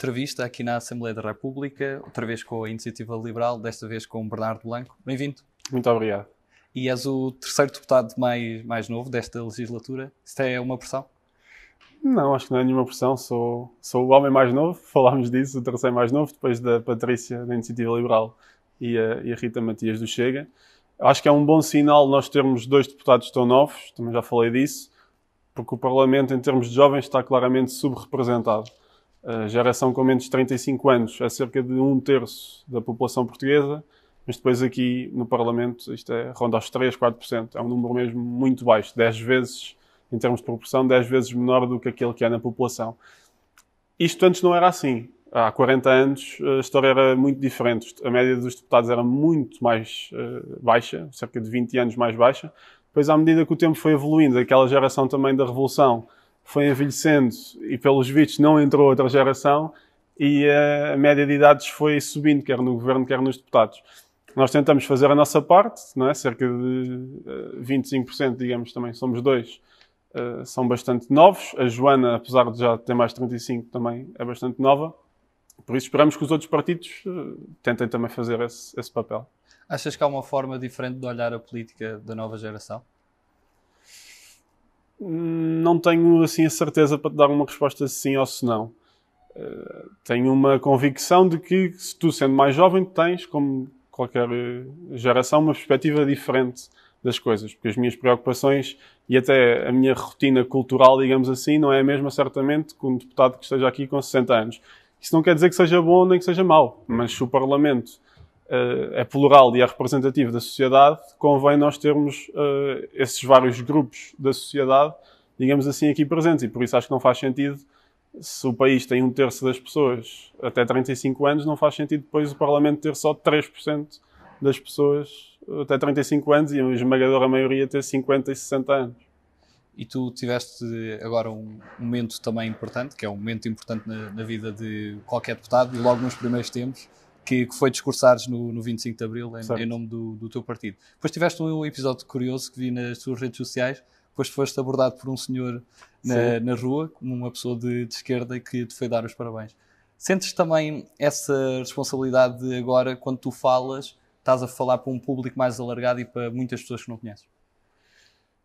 Entrevista aqui na Assembleia da República, outra vez com a Iniciativa Liberal, desta vez com o Bernardo Blanco. Bem-vindo. Muito obrigado. E és o terceiro deputado mais, mais novo desta legislatura. Isto é uma pressão? Não, acho que não é nenhuma pressão. Sou, sou o homem mais novo, falámos disso, o terceiro mais novo, depois da Patrícia, da Iniciativa Liberal, e a, e a Rita Matias do Chega. Acho que é um bom sinal nós termos dois deputados tão novos, também já falei disso, porque o Parlamento, em termos de jovens, está claramente subrepresentado. A geração com menos de 35 anos é cerca de um terço da população portuguesa, mas depois aqui no Parlamento isto é ronda aos 3, 4%. É um número mesmo muito baixo, 10 vezes, em termos de proporção, 10 vezes menor do que aquele que é na população. Isto antes não era assim. Há 40 anos a história era muito diferente. A média dos deputados era muito mais uh, baixa, cerca de 20 anos mais baixa. Depois, à medida que o tempo foi evoluindo, aquela geração também da Revolução foi envelhecendo e, pelos vistos, não entrou outra geração e a média de idades foi subindo, quer no governo, quer nos deputados. Nós tentamos fazer a nossa parte, não é? cerca de 25%, digamos, também somos dois, são bastante novos. A Joana, apesar de já ter mais de 35, também é bastante nova. Por isso esperamos que os outros partidos tentem também fazer esse, esse papel. Achas que há uma forma diferente de olhar a política da nova geração? Não tenho assim a certeza para te dar uma resposta sim ou se não. Uh, tenho uma convicção de que, se tu sendo mais jovem, tens, como qualquer eh, geração, uma perspectiva diferente das coisas, porque as minhas preocupações e até a minha rotina cultural, digamos assim, não é a mesma certamente que um deputado que esteja aqui com 60 anos. Isso não quer dizer que seja bom nem que seja mau, mas se o Parlamento é plural e é representativo da sociedade, convém nós termos uh, esses vários grupos da sociedade, digamos assim, aqui presentes. E por isso acho que não faz sentido, se o país tem um terço das pessoas até 35 anos, não faz sentido depois o Parlamento ter só 3% das pessoas até 35 anos e a esmagadora maioria ter 50 e 60 anos. E tu tiveste agora um momento também importante, que é um momento importante na, na vida de qualquer deputado, e logo nos primeiros tempos, que, que foi discursares no, no 25 de Abril em, em nome do, do, teu partido. Depois tiveste um episódio curioso que vi nas tuas redes sociais, depois foste abordado por um senhor na, na rua, como uma pessoa de, de esquerda que te foi dar os parabéns. Sentes também essa responsabilidade de agora, quando tu falas, estás a falar para um público mais alargado e para muitas pessoas que não conheces?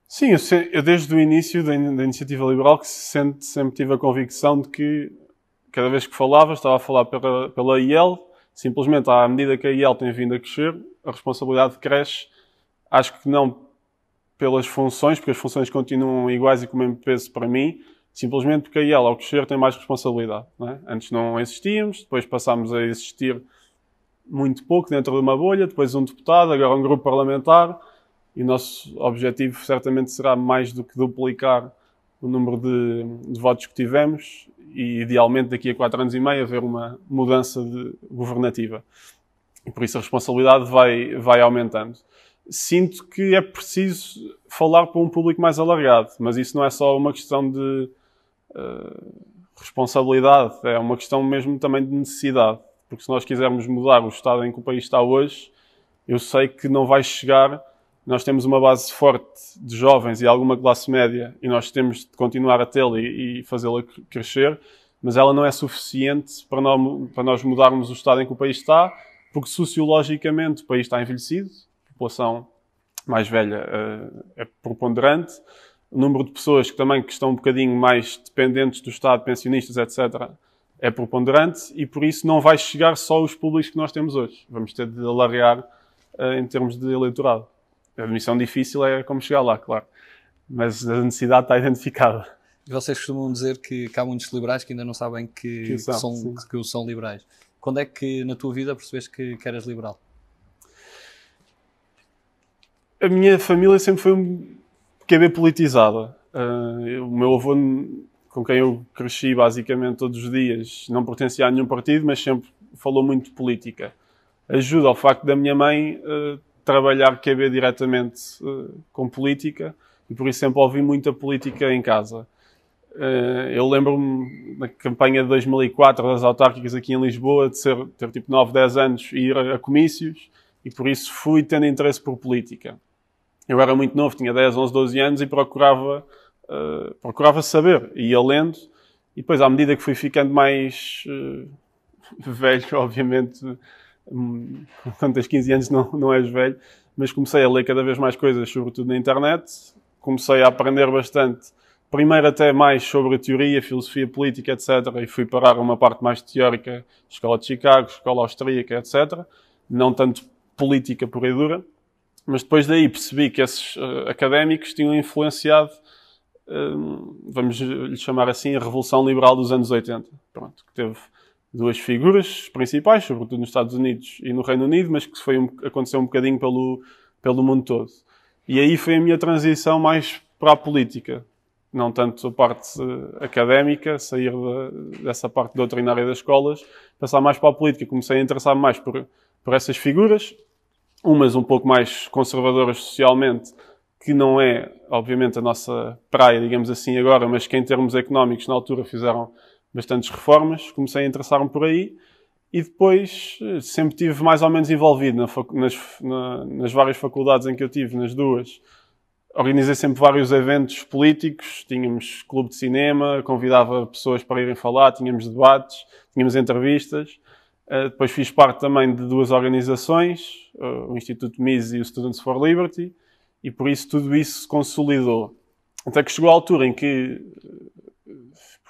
Sim, eu, eu desde o início da, da, Iniciativa Liberal que sempre, sempre tive a convicção de que cada vez que falava, estava a falar pela, pela IEL, Simplesmente, à medida que a IEL tem vindo a crescer, a responsabilidade cresce. Acho que não pelas funções, porque as funções continuam iguais e com o mesmo peso para mim, simplesmente porque a IEL, ao crescer, tem mais responsabilidade. Não é? Antes não existíamos, depois passámos a existir muito pouco dentro de uma bolha, depois um deputado, agora um grupo parlamentar, e o nosso objetivo certamente será mais do que duplicar o número de, de votos que tivemos e idealmente daqui a quatro anos e meio haver uma mudança governativa. E por isso a responsabilidade vai, vai aumentando. Sinto que é preciso falar para um público mais alargado, mas isso não é só uma questão de uh, responsabilidade, é uma questão mesmo também de necessidade. Porque se nós quisermos mudar o estado em que o país está hoje, eu sei que não vai chegar nós temos uma base forte de jovens e alguma classe média e nós temos de continuar a tê-la e, e fazê-la crescer, mas ela não é suficiente para nós, para nós mudarmos o estado em que o país está, porque sociologicamente o país está envelhecido, a população mais velha uh, é preponderante, o número de pessoas que também que estão um bocadinho mais dependentes do Estado, pensionistas, etc., é preponderante e por isso não vai chegar só os públicos que nós temos hoje. Vamos ter de alargar uh, em termos de eleitorado. A missão difícil é como chegar lá, claro. Mas a necessidade está identificada. E vocês costumam dizer que, que há muitos liberais que ainda não sabem que, que, são, são que, são liberais. Quando é que na tua vida percebeste que, que eras liberal? A minha família sempre foi um QB politizada. Uh, o meu avô, com quem eu cresci basicamente todos os dias, não pertencia a nenhum partido, mas sempre falou muito de política. Ajuda ao facto da minha mãe uh, trabalhar QB diretamente uh, com política e por isso sempre ouvi muita política em casa. Uh, eu lembro-me na campanha de 2004 das autárquicas aqui em Lisboa de ser, ter tipo 9, 10 anos e ir a, a comícios e por isso fui tendo interesse por política. Eu era muito novo, tinha 10, 11, 12 anos e procurava, uh, procurava saber. Ia lendo E depois, à medida que fui ficando mais velho, obviamente, quando tens 15 anos não, não és velho, mas comecei a ler cada vez mais coisas, sobretudo na internet. Comecei a aprender bastante, primeiro até mais sobre teoria, filosofia política, etc. E fui parar uma parte mais teórica, Escola de Chicago, Escola Austríaca, etc. Não tanto política pura e dura. Mas depois daí percebi que esses uh, académicos tinham influenciado, uh, vamos lhe chamar assim, a Revolução Liberal dos anos 80. Pronto, que teve duas figuras principais, sobretudo nos Estados Unidos e no Reino Unido, mas que foi um, aconteceu um bocadinho pelo, pelo mundo todo. E aí foi a minha transição mais para a política. Não tanto a parte uh, académica, sair de, dessa parte doutrinária das escolas, passar mais para a política. Comecei a interessar mais por, por essas figuras, umas um pouco mais conservadoras socialmente, que não é, obviamente, a nossa praia, digamos assim, agora, mas que em termos económicos, na altura, fizeram bastantes reformas. Comecei a interessar-me por aí e depois eh, sempre tive mais ou menos envolvido na, nas, na, nas várias faculdades em que eu tive, nas duas. Organizei sempre vários eventos políticos, tínhamos clube de cinema, convidava pessoas para irem falar, tínhamos debates, tínhamos entrevistas. Uh, depois fiz parte também de duas organizações, uh, o Instituto Mises e o Students for Liberty, e por isso tudo isso se consolidou. Até que chegou a altura em que,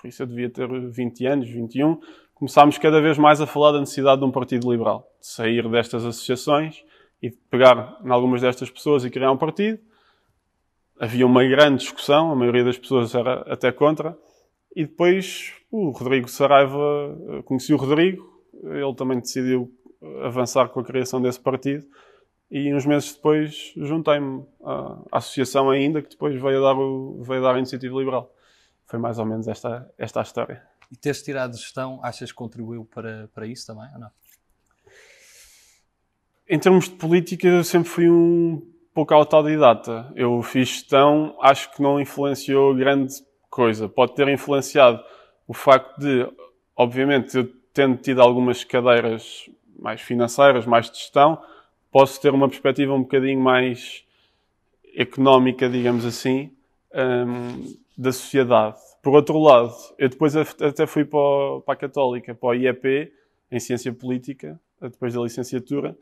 isso eu devia ter 20 anos, 21, começámos cada vez mais a falar da necessidade de um partido liberal, de sair destas associações e de pegar em algumas destas pessoas e criar um partido. Havia uma grande discussão, a maioria das pessoas era até contra, e depois o Rodrigo Saraiva, eh, conheci o Rodrigo, ele também decidiu avançar com a criação desse partido e uns meses depois juntei-me à, associação ainda, que depois veio dar, o, veio dar a Iniciativa Liberal. Foi mais ou menos esta, esta a história. E teres tirado gestão, achas que contribuiu para, para isso também, ou não? Em termos de política, eu sempre fui um pouco autodidata. Eu fiz gestão, acho que não influenciou grande coisa. Pode ter influenciado o facto de, obviamente, eu tendo tido algumas cadeiras mais financeiras, mais de gestão, posso ter uma perspectiva um bocadinho mais económica, digamos assim, um, da sociedade. Por outro lado, eu depois até fui para, o, para a Católica, para o IEP, em Ciência Política, depois da licenciatura,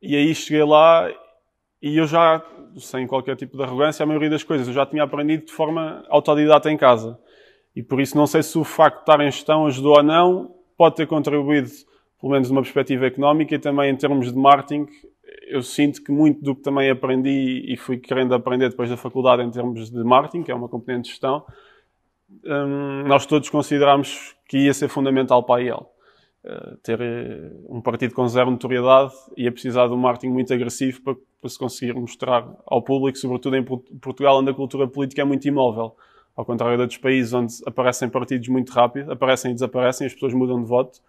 e aí cheguei lá e eu já, sem qualquer tipo de arrogância, a maioria das coisas eu já tinha aprendido de forma autodidata em casa. E por isso não sei se o facto de estar em gestão ajudou ou não, pode ter contribuído, pelo menos numa perspectiva económica e também em termos de marketing. Eu sinto que muito do que também aprendi e fui querendo aprender depois da faculdade em termos de marketing, que é uma componente de gestão, hum, nós todos considerámos que ia ser fundamental para a IEL. Uh, ter uh, um partido com zero notoriedade ia precisar de um marketing muito agressivo para, para, se conseguir mostrar ao público, sobretudo em Portugal, onde a cultura política é muito imóvel. Ao contrário de outros países onde aparecem partidos muito rápido, aparecem e desaparecem, as pessoas mudam de voto.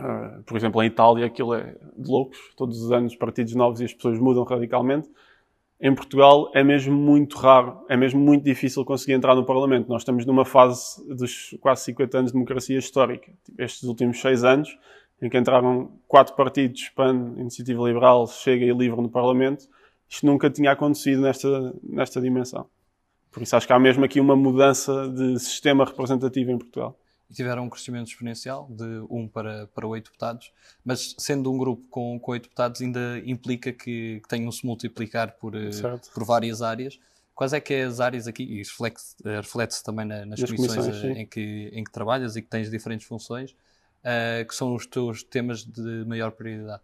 Uh, por exemplo, em Itália aquilo é de loucos, todos os anos partidos novos e as pessoas mudam radicalmente. Em Portugal é mesmo muito raro, é mesmo muito difícil conseguir entrar no Parlamento. Nós estamos numa fase dos quase 50 anos de democracia histórica. Tipo, estes últimos seis anos, em que entraram quatro partidos, PAN, Iniciativa Liberal, Chega e Livre no Parlamento, isto nunca tinha acontecido nesta, nesta dimensão. Por isso acho que há mesmo aqui uma mudança de sistema representativo em Portugal. E tiveram um crescimento exponencial de 1 para, para 8 deputados, mas sendo um grupo com, com 8 deputados ainda implica que, que tenham se multiplicar por, eh, por várias áreas. Quais é que é as áreas aqui, e reflete-se reflete também na, nas, nas, comissões, comissões em, que, em que trabalhas e que tens diferentes funções, uh, que são os teus temas de maior prioridade?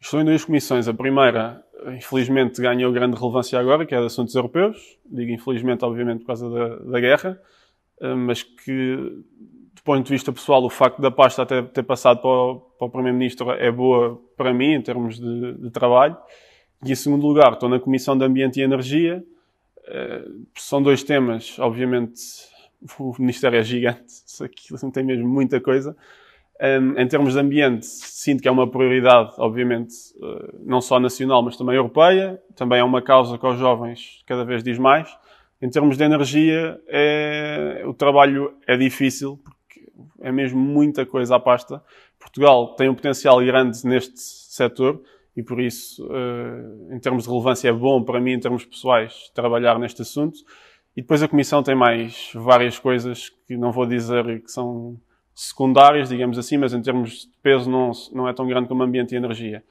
Estou em duas comissões. A primeira, infelizmente, ganhou grande relevância agora, que é de assuntos europeus. Digo infelizmente, obviamente, por causa da, da guerra, eh, mas que, do ponto de vista pessoal, o facto da pasta até ter passado para o, o Primeiro-Ministro é boa para mim, em termos de, de, trabalho. E, em segundo lugar, estou na Comissão de Ambiente e Energia. Eh, são dois temas, obviamente, o Ministério é gigante, aquilo não tem mesmo muita coisa um, em termos de ambiente, sinto que é uma prioridade, obviamente, não só nacional, mas também europeia. Também é uma causa que aos jovens cada vez diz mais. Em termos de energia, é, o trabalho é difícil, porque é mesmo muita coisa à pasta. Portugal tem um potencial grande neste setor e por isso, uh, em termos de relevância, é bom para mim, em termos pessoais, trabalhar neste assunto. E depois a Comissão tem mais várias coisas que não vou dizer que são secundárias, digamos assim, mas em termos de peso não, não é tão grande como ambiente e energia.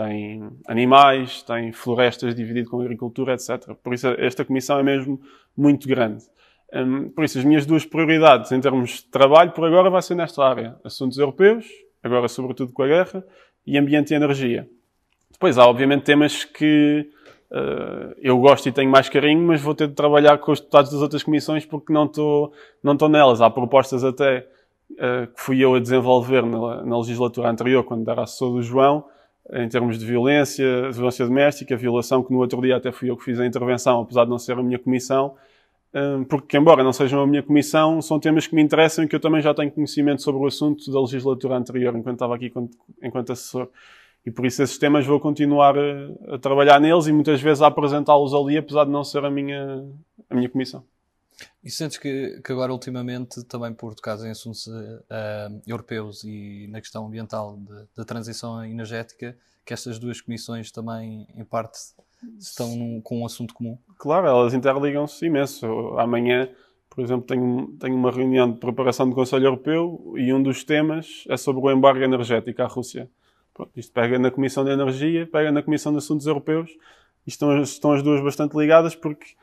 Tem animais, tem florestas dividido com agricultura, etc. Por isso esta comissão é mesmo muito grande. Um, por isso as minhas duas prioridades em termos de trabalho por agora vai ser nesta área. Assuntos europeus, agora sobretudo com a guerra, e ambiente e energia. Depois há obviamente temas que uh, eu gosto e tenho mais carinho, mas vou ter de trabalhar com os deputados das outras comissões porque não estou não estou nelas. Há propostas até uh, que fui eu a desenvolver na, na, legislatura anterior, quando era assessor do João, em termos de violência, violência doméstica, violação, que no outro dia até fui eu que fiz a intervenção, apesar de não ser a minha comissão, uh, porque, embora não sejam a minha comissão, são temas que me interessam e que eu também já tenho conhecimento sobre o assunto da legislatura anterior, enquanto estava aqui enquanto, assessor. E por isso esses temas vou continuar a, a trabalhar neles e muitas vezes a apresentá-los ali, apesar de não ser a minha, a minha comissão. E sentes que, que agora, ultimamente, também por tocares em assuntos uh, europeus e na questão ambiental da transição energética, que estas duas comissões também, em parte, estão num, com um assunto comum? Claro, elas interligam-se imenso. Amanhã, por exemplo, tenho, tenho uma reunião de preparação do Conselho Europeu e um dos temas é sobre o embargo energético à Rússia. Pronto, isto pega na Comissão de Energia, pega na Comissão de Assuntos Europeus. E estão, estão as duas bastante ligadas porque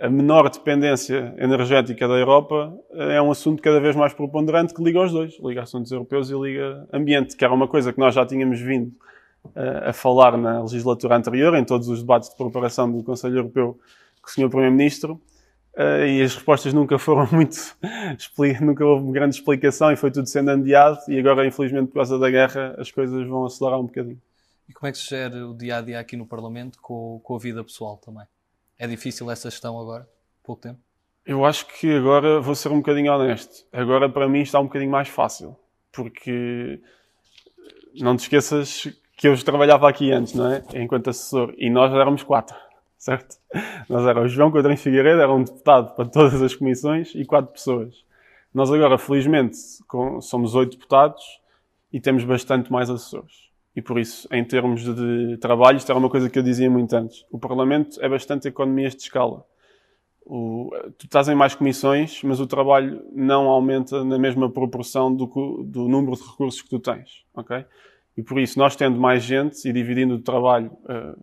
a menor dependência energética da Europa eh, é um assunto cada vez mais preponderante que liga os dois, liga assuntos europeus e liga ambiente, que era uma coisa que nós já tínhamos vindo uh, a falar na legislatura anterior, em todos os debates de preparação do Conselho Europeu com o Sr. Primeiro-Ministro, uh, e as respostas nunca foram muito, nunca houve grande explicação e foi tudo sendo andeado, e agora, infelizmente, por causa da guerra, as coisas vão acelerar um bocadinho. E como é que se gera o dia a dia aqui no Parlamento com, com a vida pessoal também? É difícil essa gestão agora? Pouco tempo? Eu acho que agora vou ser um bocadinho honesto. Agora para mim está um bocadinho mais fácil. Porque não te esqueças que eu trabalhava aqui antes, não é? Enquanto assessor. E nós éramos quatro, certo? Nós éramos o João Coutinho Figueiredo, era um deputado para todas as comissões e quatro pessoas. Nós agora, felizmente, somos oito deputados e temos bastante mais assessores. E por isso, em termos de trabalho, isto era uma coisa que eu dizia muito antes. O Parlamento é bastante economias de escala. O, tu estás em mais comissões, mas o trabalho não aumenta na mesma proporção do, do número de recursos que tu tens. ok? E por isso, nós tendo mais gente e dividindo o trabalho uh,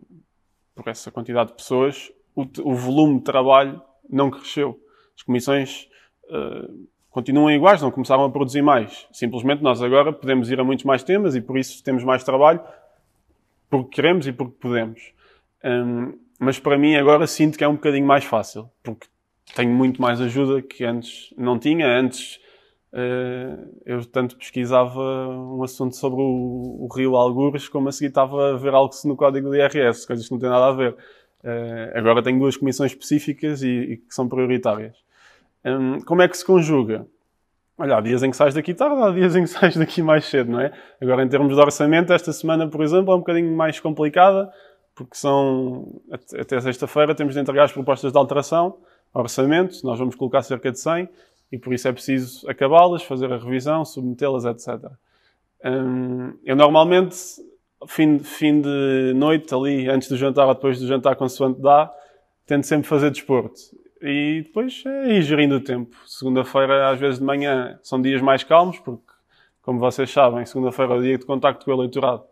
por essa quantidade de pessoas, o, o, volume de trabalho não cresceu. As comissões uh, continuam iguais, não começaram a produzir mais. Simplesmente nós agora podemos ir a muitos mais temas e por isso temos mais trabalho porque queremos e porque podemos. Um, mas para mim agora sinto que é um bocadinho mais fácil, porque tenho muito mais ajuda que antes não tinha. Antes uh, eu tanto pesquisava um assunto sobre o, o, Rio Algures, como a seguir estava a ver algo no código de IRS, coisas que não têm nada a ver. Uh, agora tenho duas comissões específicas e, e que são prioritárias. Hum, como é que se conjuga? Olha, há dias em que sais daqui tarde, há dias em que sais daqui mais cedo, não é? Agora, em termos de orçamento, esta semana, por exemplo, é um bocadinho mais complicada, porque são, até sexta-feira, temos de entregar as propostas de alteração, orçamento, nós vamos colocar cerca de 100, e por isso é preciso acabá-las, fazer a revisão, submetê-las, etc. Hum, eu normalmente, fim, fim de noite, ali, antes do jantar ou depois do jantar, consoante dá, tento sempre fazer desporto. E depois é ir gerindo o tempo. Segunda-feira, às vezes de manhã, são dias mais calmos, porque, como vocês sabem, segunda-feira é o dia de contacto com o eleitorado.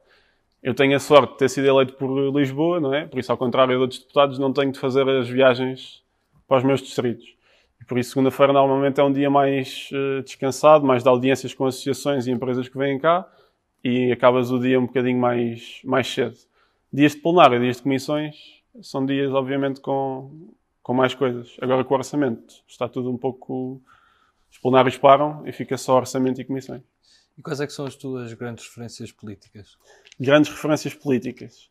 Eu tenho a sorte de ter sido eleito por Lisboa, não é? Por isso, ao contrário de outros deputados, não tenho de fazer as viagens para os meus distritos. E por isso, segunda-feira normalmente é um dia mais uh, descansado, mais de audiências com associações e empresas que vêm cá, e acabas o dia um bocadinho mais, mais cedo. Dias de plenário, dias de comissões, são dias, obviamente, com, com mais coisas. Agora com o orçamento está tudo um pouco. Os plenários param e fica só orçamento e comissões. E quais é que são as tuas grandes referências políticas? Grandes referências políticas.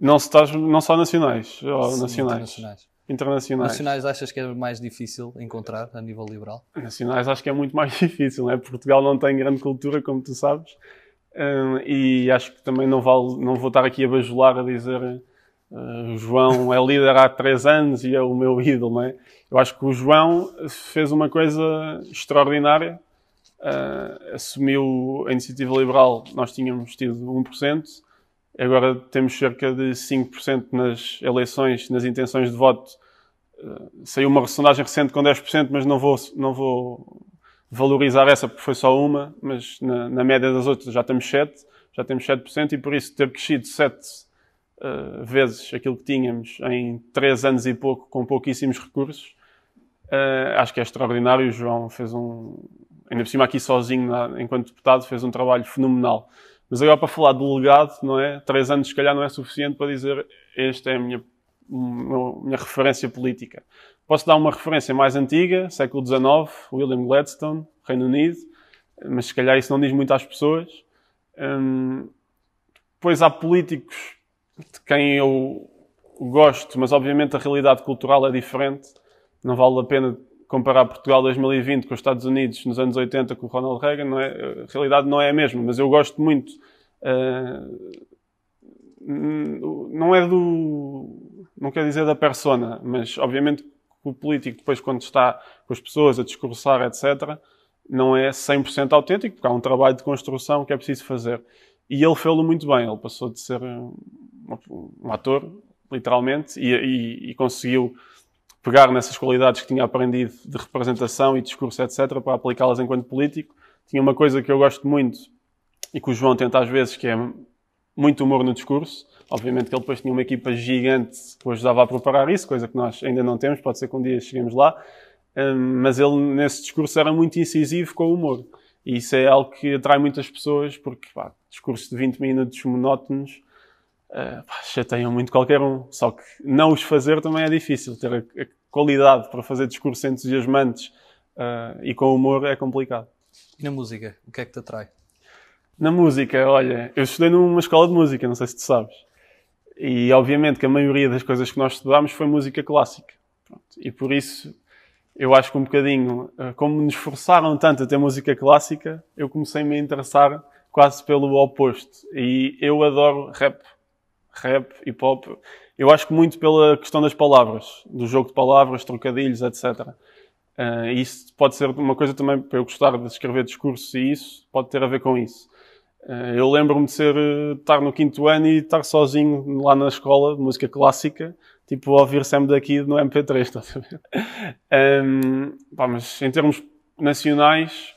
Não, estás, não só nacionais, ou Sim, nacionais. Internacionais. Internacionais. Nacionais achas que é mais difícil encontrar a nível liberal? Nacionais acho que é muito mais difícil, não é? Portugal não tem grande cultura, como tu sabes. Um, e acho que também não, vale, não vou estar aqui a bajular a dizer Uh, o João é líder há três anos e é o meu ídolo, não é? Eu acho que o João fez uma coisa extraordinária. Uh, assumiu a iniciativa liberal, nós tínhamos tido 1%, agora temos cerca de 5% nas eleições, nas intenções de voto Uh, saiu uma sondagem recente com 10%, mas não vou, não vou valorizar essa porque foi só uma, mas na, na média das outras já temos 7%, já temos 7% e por isso ter crescido 7 uh, vezes aquilo que tínhamos em 3 anos e pouco, com pouquíssimos recursos, uh, acho que é extraordinário. O João fez um, ainda por cima aqui sozinho, na, enquanto deputado, fez um trabalho fenomenal. Mas agora para falar do legado, não é? Três anos se calhar não é suficiente para dizer esta é a minha, minha referência política. Posso dar uma referência mais antiga, século XIX, William Gladstone, Reino Unido, mas se calhar isso não diz muito às pessoas. Hum, depois há políticos de quem eu gosto, mas obviamente a realidade cultural é diferente. Não vale a pena comparar Portugal 2020 com os Estados Unidos nos anos 80 com o Ronald Reagan, não é, a realidade não é a mesma, mas eu gosto muito. Uh, não é do. Não quer dizer da persona, mas obviamente o político, depois, quando está com as pessoas a discursar, etc., não é 100% autêntico, porque há um trabalho de construção que é preciso fazer. E ele fez-lo muito bem. Ele passou de ser um, um ator, literalmente, e, e, e conseguiu pegar nessas qualidades que tinha aprendido de representação e discurso, etc., para aplicá-las enquanto político. Tinha uma coisa que eu gosto muito e que o João tenta às vezes, que é muito humor no discurso. Obviamente que ele depois tinha uma equipa gigante que o ajudava a preparar isso, coisa que nós ainda não temos, pode ser que um dia cheguemos lá. Hum, mas ele, nesse discurso, era muito incisivo com o humor. E isso é algo que atrai muitas pessoas, porque pá, discursos de 20 minutos monótonos uh, pá, chateiam muito qualquer um. Só que não os fazer também é difícil. Ter a, a qualidade para fazer discursos entusiasmantes uh, e com humor é complicado. E na música, o que é que te atrai? Na música, olha, eu estudei numa escola de música, não sei se tu sabes. E obviamente que a maioria das coisas que nós estudámos foi música clássica. Pronto. E por isso, eu acho que um bocadinho, ah, como nos forçaram tanto a ter música clássica, eu comecei-me a interessar quase pelo oposto. E eu adoro rap rap, hip hop. Eu acho que muito pela questão das palavras, do jogo de palavras, trocadilhos, etc. Uh, isso pode ser uma coisa também para eu gostar de escrever discursos e isso pode ter a ver com isso. Uh, eu lembro-me de ser, estar no quinto ano e estar sozinho lá na escola de música clássica, tipo ouvir Sam daqui no MP3, estás a ver? Um, pá, mas em termos nacionais,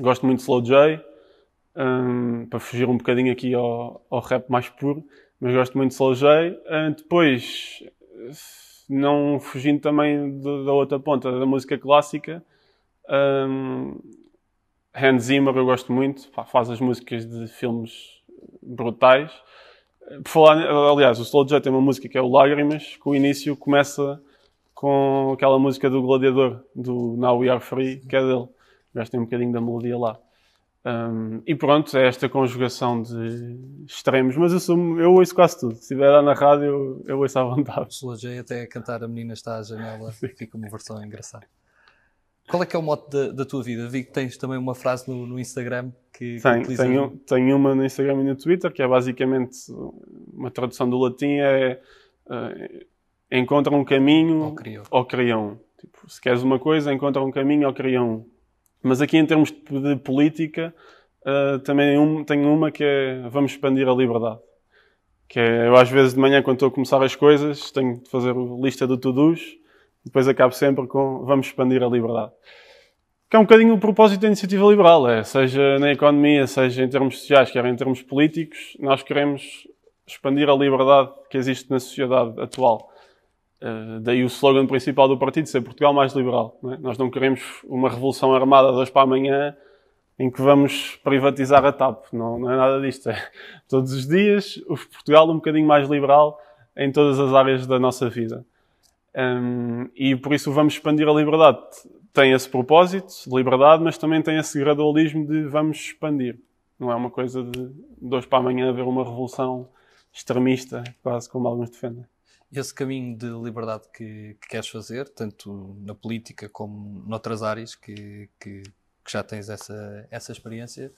gosto muito de Slow J, um, para fugir um bocadinho aqui ao, ao rap mais puro mas gosto muito de Soul J. Uh, depois, não fugindo também da outra ponta da música clássica, um, Hans Zimmer eu gosto muito, faz as músicas de filmes brutais. Por falar, aliás, o Slow J tem uma música que é o Lágrimas, que o início começa com aquela música do Gladiador, do Now We Are Free, que é dele. Gostei um bocadinho da melodia lá. Um, e pronto, é esta conjugação de extremos, mas eu, sou, eu ouço quase tudo. Se estiver lá na rádio, eu, eu ouço à vontade. O J até a cantar A Menina Está à Janela, fica uma versão engraçada. Qual é que é o mote da, da tua vida? Vi que tens também uma frase no, no Instagram que, Tem, que tenho, tenho uma no Instagram e no Twitter, que é basicamente uma tradução do latim, é uh, encontra um caminho ou cria, ou cria um. Tipo, se queres uma coisa, encontra um caminho ou cria um. Mas aqui, em termos de política, uh, também um, tenho uma que é vamos expandir a liberdade. Que é, eu às vezes de manhã, quando estou a começar as coisas, tenho de fazer a lista do to-dos, depois acabo sempre com vamos expandir a liberdade. Que é um bocadinho o propósito da iniciativa liberal, é, seja na economia, seja em termos sociais, quer em termos políticos, nós queremos expandir a liberdade que existe na sociedade atual. Uh, daí o slogan principal do partido ser Portugal mais liberal. Não é? Nós não queremos uma revolução armada de hoje para amanhã em que vamos privatizar a TAP. Não, não é nada disto. É todos os dias o Portugal um bocadinho mais liberal em todas as áreas da nossa vida. Um, e por isso vamos expandir a liberdade. Tem esse propósito de liberdade, mas também tem esse gradualismo de vamos expandir. Não é uma coisa de, de hoje para amanhã haver uma revolução extremista, quase como alguns defendem esse caminho de liberdade que, que, queres fazer, tanto na política como noutras áreas que, que, que, já tens essa, essa experiência,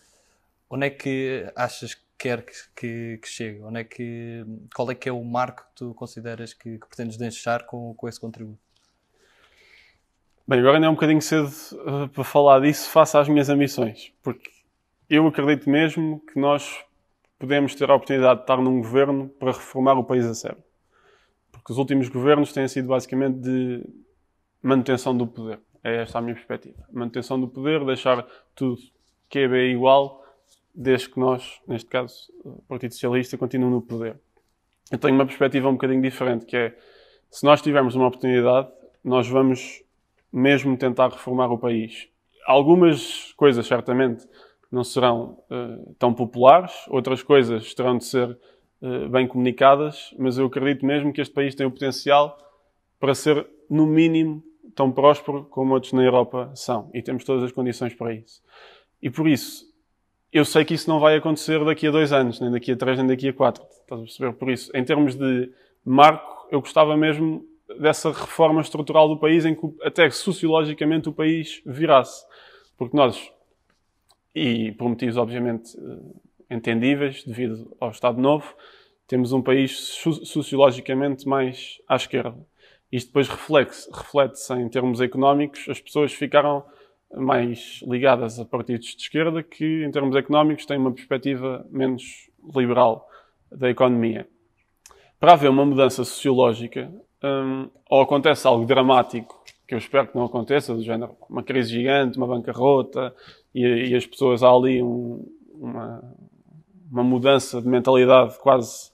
onde é que achas que quer que, que, chegue? Onde é que, qual é que é o marco que tu consideras que, que pretendes deixar com, com esse contributo? Bem, agora ainda é um bocadinho cedo uh, para falar disso face às minhas ambições, porque eu acredito mesmo que nós podemos ter a oportunidade de estar num governo para reformar o país a sério Porque os últimos governos têm sido basicamente de manutenção do poder. É esta a minha perspectiva. Manutenção do poder, deixar tudo que é bem igual, desde que nós, neste caso, o Partido Socialista, continue no poder. Eu tenho uma perspectiva um bocadinho diferente, que é, se nós tivermos uma oportunidade, nós vamos mesmo tentar reformar o país. Algumas coisas, certamente, não serão uh, tão populares, outras coisas terão de ser uh, bem comunicadas, mas eu acredito mesmo que este país tem o potencial para ser, no mínimo, tão próspero como outros na Europa são. E temos todas as condições para isso. E por isso, eu sei que isso não vai acontecer daqui a dois anos, nem daqui a três, nem daqui a quatro. Estás a perceber? Por isso, em termos de marco, eu gostava mesmo dessa reforma estrutural do país em que até sociologicamente o país virasse. Porque nós, e por motivos obviamente eh, entendíveis, devido ao Estado Novo, temos um país sociologicamente mais à esquerda. Isto depois reflete-se reflete em termos económicos, as pessoas ficaram mais ligadas a partidos de esquerda que, em termos económicos, têm uma perspectiva menos liberal da economia. Para haver uma mudança sociológica, um, ou acontece algo dramático, que eu espero que não aconteça, do género uma crise gigante, uma bancarrota, e, e as pessoas há ali um, uma, uma mudança de mentalidade quase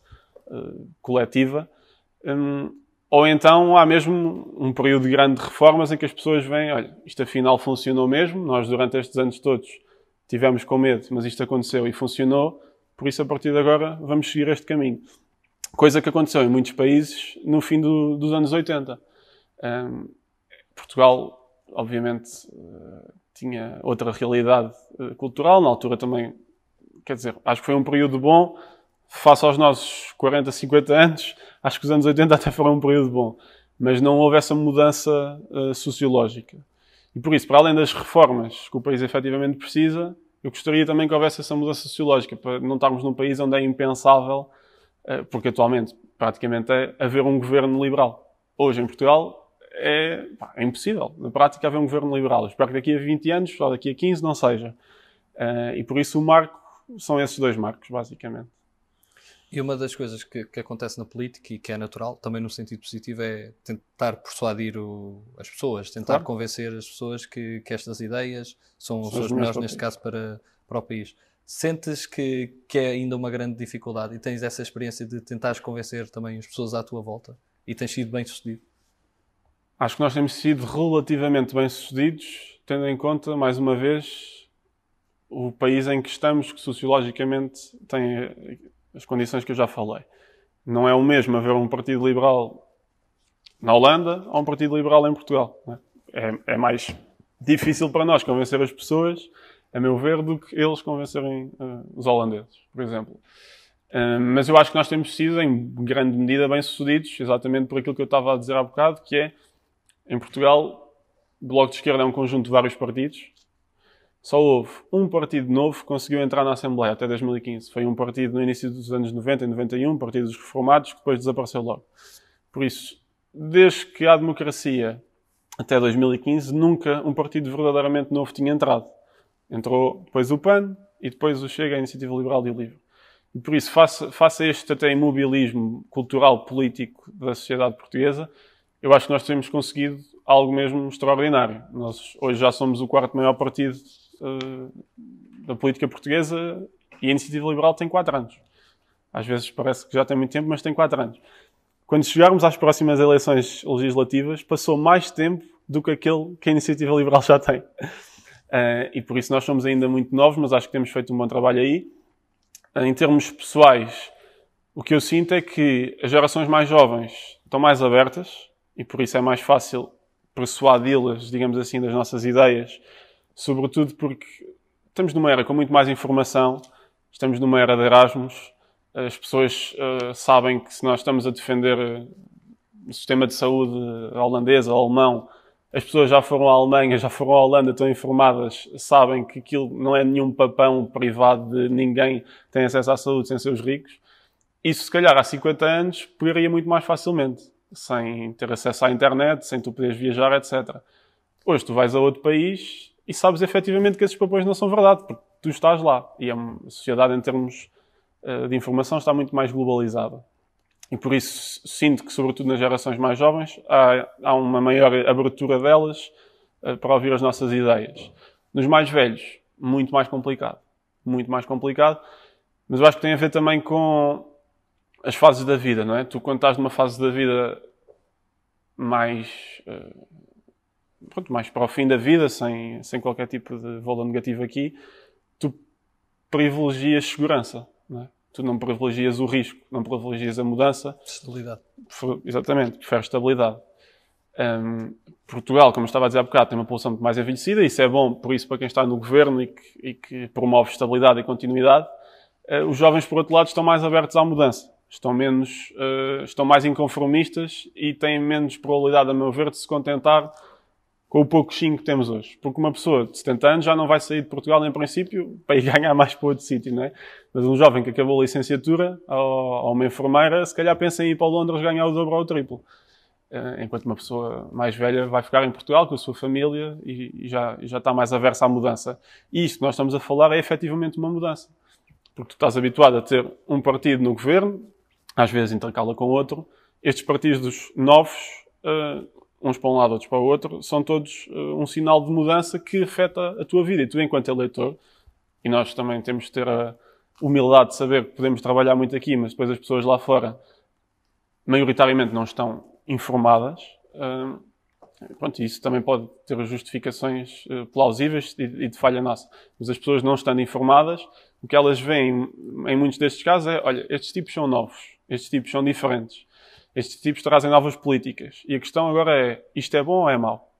uh, coletiva, um, ou então há mesmo um período de grande reformas em que as pessoas veem, olha, isto afinal funcionou mesmo, nós durante estes anos todos tivemos com medo, mas isto aconteceu e funcionou, por isso a partir de agora vamos seguir este caminho. Coisa que aconteceu em muitos países no fim do, dos anos 80. Um, Portugal, obviamente, uh, tinha outra realidade uh, cultural, na altura também, quer dizer, acho que foi um período bom, face aos nossos 40, 50 anos, acho que os anos 80 até foram um período bom. Mas não houve essa mudança uh, sociológica. E por isso, para além das reformas que o país efetivamente precisa, eu gostaria também que houvesse essa mudança sociológica, para não estarmos num país onde é impensável, uh, porque atualmente praticamente é haver um governo liberal. Hoje em Portugal é, pá, é impossível, na prática, haver um governo liberal. Espero que daqui a 20 anos, ou daqui a 15, não seja. Uh, e por isso o marco são esses dois marcos, basicamente. E uma das coisas que, que, acontece na política e que é natural, também no sentido positivo, é tentar persuadir o, as pessoas, tentar claro. convencer as pessoas que, que estas ideias são, são as melhores, neste caso, para, para o país. Sentes que, que é ainda uma grande dificuldade e tens essa experiência de tentares convencer também as pessoas à tua volta e tens sido bem sucedido? Acho que nós temos sido relativamente bem sucedidos, tendo em conta, mais uma vez, o país em que estamos, que sociologicamente tem as condições que eu já falei. Não é o mesmo haver um Partido Liberal na Holanda ou um Partido Liberal em Portugal. É? é, é, mais difícil para nós convencer as pessoas, a meu ver, do que eles convencerem uh, os holandeses, por exemplo. Uh, mas eu acho que nós temos sido, em grande medida, bem-sucedidos, exatamente por aquilo que eu estava a dizer há bocado, que é, em Portugal, o Bloco de Esquerda é um conjunto de vários partidos, só houve um partido novo que conseguiu entrar na Assembleia até 2015. Foi um partido no início dos anos 90 e 91, Partido dos Reformados, que depois desapareceu logo. Por isso, desde que há democracia até 2015, nunca um partido verdadeiramente novo tinha entrado. Entrou depois o PAN e depois o Chega, a Iniciativa Liberal e o Livre. E por isso, face, face a este até imobilismo cultural, político da sociedade portuguesa, eu acho que nós temos conseguido algo mesmo extraordinário. Nós hoje já somos o quarto maior partido uh, da política portuguesa e a Iniciativa Liberal tem 4 anos. Às vezes parece que já tem muito tempo, mas tem 4 anos. Quando chegarmos às próximas eleições legislativas, passou mais tempo do que aquele que a Iniciativa Liberal já tem. Uh, e por isso nós somos ainda muito novos, mas acho que temos feito um bom trabalho aí. Uh, em termos pessoais, o que eu sinto é que as gerações mais jovens estão mais abertas e por isso é mais fácil persuadi-las, digamos assim, das nossas ideias sobretudo porque estamos numa era com muito mais informação, estamos numa era de Erasmus, as pessoas uh, sabem que se nós estamos a defender eh, o sistema de saúde holandês ou alemão, as pessoas já foram à Alemanha, já foram à Holanda, estão informadas, sabem que aquilo não é nenhum papão privado de ninguém tem acesso à saúde sem ser os ricos. Isso, se calhar, há 50 anos, poderia muito mais facilmente, sem ter acesso à internet, sem tu poderes viajar, etc. Hoje tu vais a outro país e sabes efetivamente que esses papéis não são verdade, porque tu estás lá. E a sociedade, em termos uh, de informação, está muito mais globalizada. E por isso sinto que, sobretudo nas gerações mais jovens, há, há uma maior abertura delas uh, para ouvir as nossas ideias. Nos mais velhos, muito mais complicado. Muito mais complicado. Mas eu acho que tem a ver também com as fases da vida, não é? Tu, quando estás numa fase da vida mais. Uh, pronto, mais para o fim da vida, sem, sem qualquer tipo de valor negativo aqui, tu privilegias segurança, não é? Tu não privilegias o risco, não privilegias a mudança. Estabilidade. Exatamente, preferes estabilidade. Um, Portugal, como eu estava a dizer há bocado, tem uma população muito mais envelhecida, isso é bom, por isso, para quem está no governo e que, e que promove estabilidade e continuidade. Uh, os jovens, por outro lado, estão mais abertos à mudança. Estão menos, uh, estão mais inconformistas e têm menos probabilidade, a meu ver, de se contentar com o pouco que temos hoje. Porque uma pessoa de 70 anos já não vai sair de Portugal, em princípio, para ir ganhar mais para outro sítio, não é? Mas um jovem que acabou a licenciatura, ou, uma enfermeira, se calhar pensa em ir para Londres ganhar o dobro ou o triplo. Eh, enquanto uma pessoa mais velha vai ficar em Portugal com a sua família e, já, já está mais aversa à mudança. E isto que nós estamos a falar é efetivamente uma mudança. Porque tu estás habituado a ter um partido no governo, às vezes intercala com outro. Estes partidos novos uh, uns para um lado, outros para o outro, são todos uh, um sinal de mudança que afeta a tua vida. E tu, enquanto eleitor, e nós também temos de ter a humildade de saber que podemos trabalhar muito aqui, mas depois as pessoas lá fora, maioritariamente, não estão informadas. Uh, pronto, isso também pode ter justificações uh, plausíveis e, e de falha nossa. Mas as pessoas não estando informadas, o que elas veem em muitos destes casos é, olha, estes tipos são novos, estes tipos são diferentes estes tipos trazem novas políticas. E a questão agora é, isto é bom ou é mau?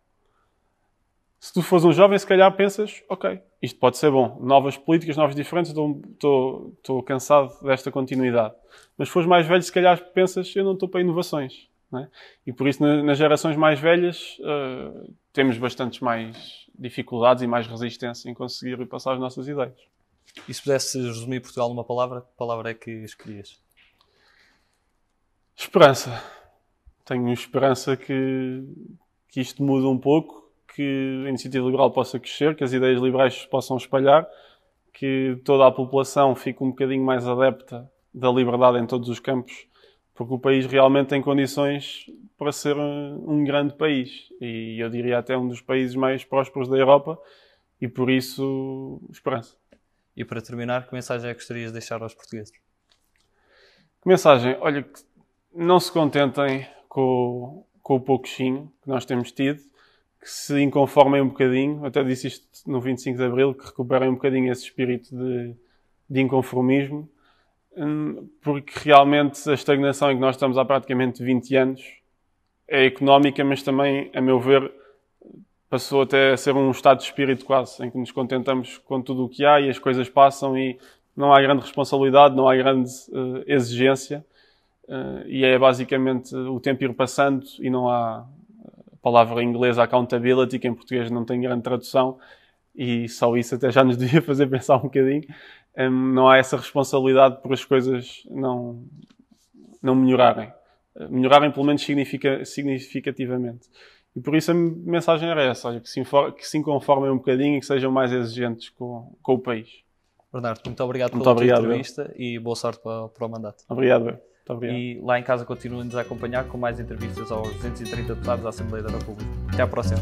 Se tu fores um jovem, se calhar pensas, ok, isto pode ser bom. Novas políticas, novas diferentes, estou, cansado desta continuidade. Mas se fores mais velho, se calhar pensas, eu não estou para inovações. É? E por isso, nas gerações mais velhas, uh, temos bastantes mais dificuldades e mais resistência em conseguir passar as nossas ideias. E se pudesse resumir Portugal numa palavra, que palavra é que escolhias? Esperança. Tenho esperança que, que isto mude um pouco, que a iniciativa liberal possa crescer, que as ideias liberais possam espalhar, que toda a população fique um bocadinho mais adepta da liberdade em todos os campos, porque o país realmente tem condições para ser um grande país. E eu diria até um dos países mais prósperos da Europa, e por isso, esperança. E para terminar, que mensagem é que gostarias de deixar aos portugueses? Que mensagem? Olha, não se contentem com, com o pouquinho que nós temos tido, que se inconformem um bocadinho, até disse isto no 25 de Abril, que recuperem um bocadinho esse espírito de, de inconformismo, hum, porque realmente a estagnação em que nós estamos há praticamente 20 anos é económica, mas também, a meu ver, passou até a ser um estado de espírito quase, em que nos contentamos com tudo o que há e as coisas passam e não há grande responsabilidade, não há grande uh, exigência. Uh, e é basicamente o tempo ir passando e não há a palavra inglesa accountability, que em português não tem grande tradução, e só isso até já nos devia fazer pensar um bocadinho. Um, não há essa responsabilidade por as coisas não, não melhorarem. Uh, melhorarem pelo menos significa, significativamente. E por isso a mensagem era essa, olha, que, se que se conformem um bocadinho e que sejam mais exigentes com, com o país. Bernardo, muito obrigado muito pela obrigado, entrevista eu. e boa sorte para, para o mandato. Obrigado. Eu. E lá em casa continuem-nos a acompanhar com mais entrevistas aos 230 deputados da Assembleia da República. Até à próxima.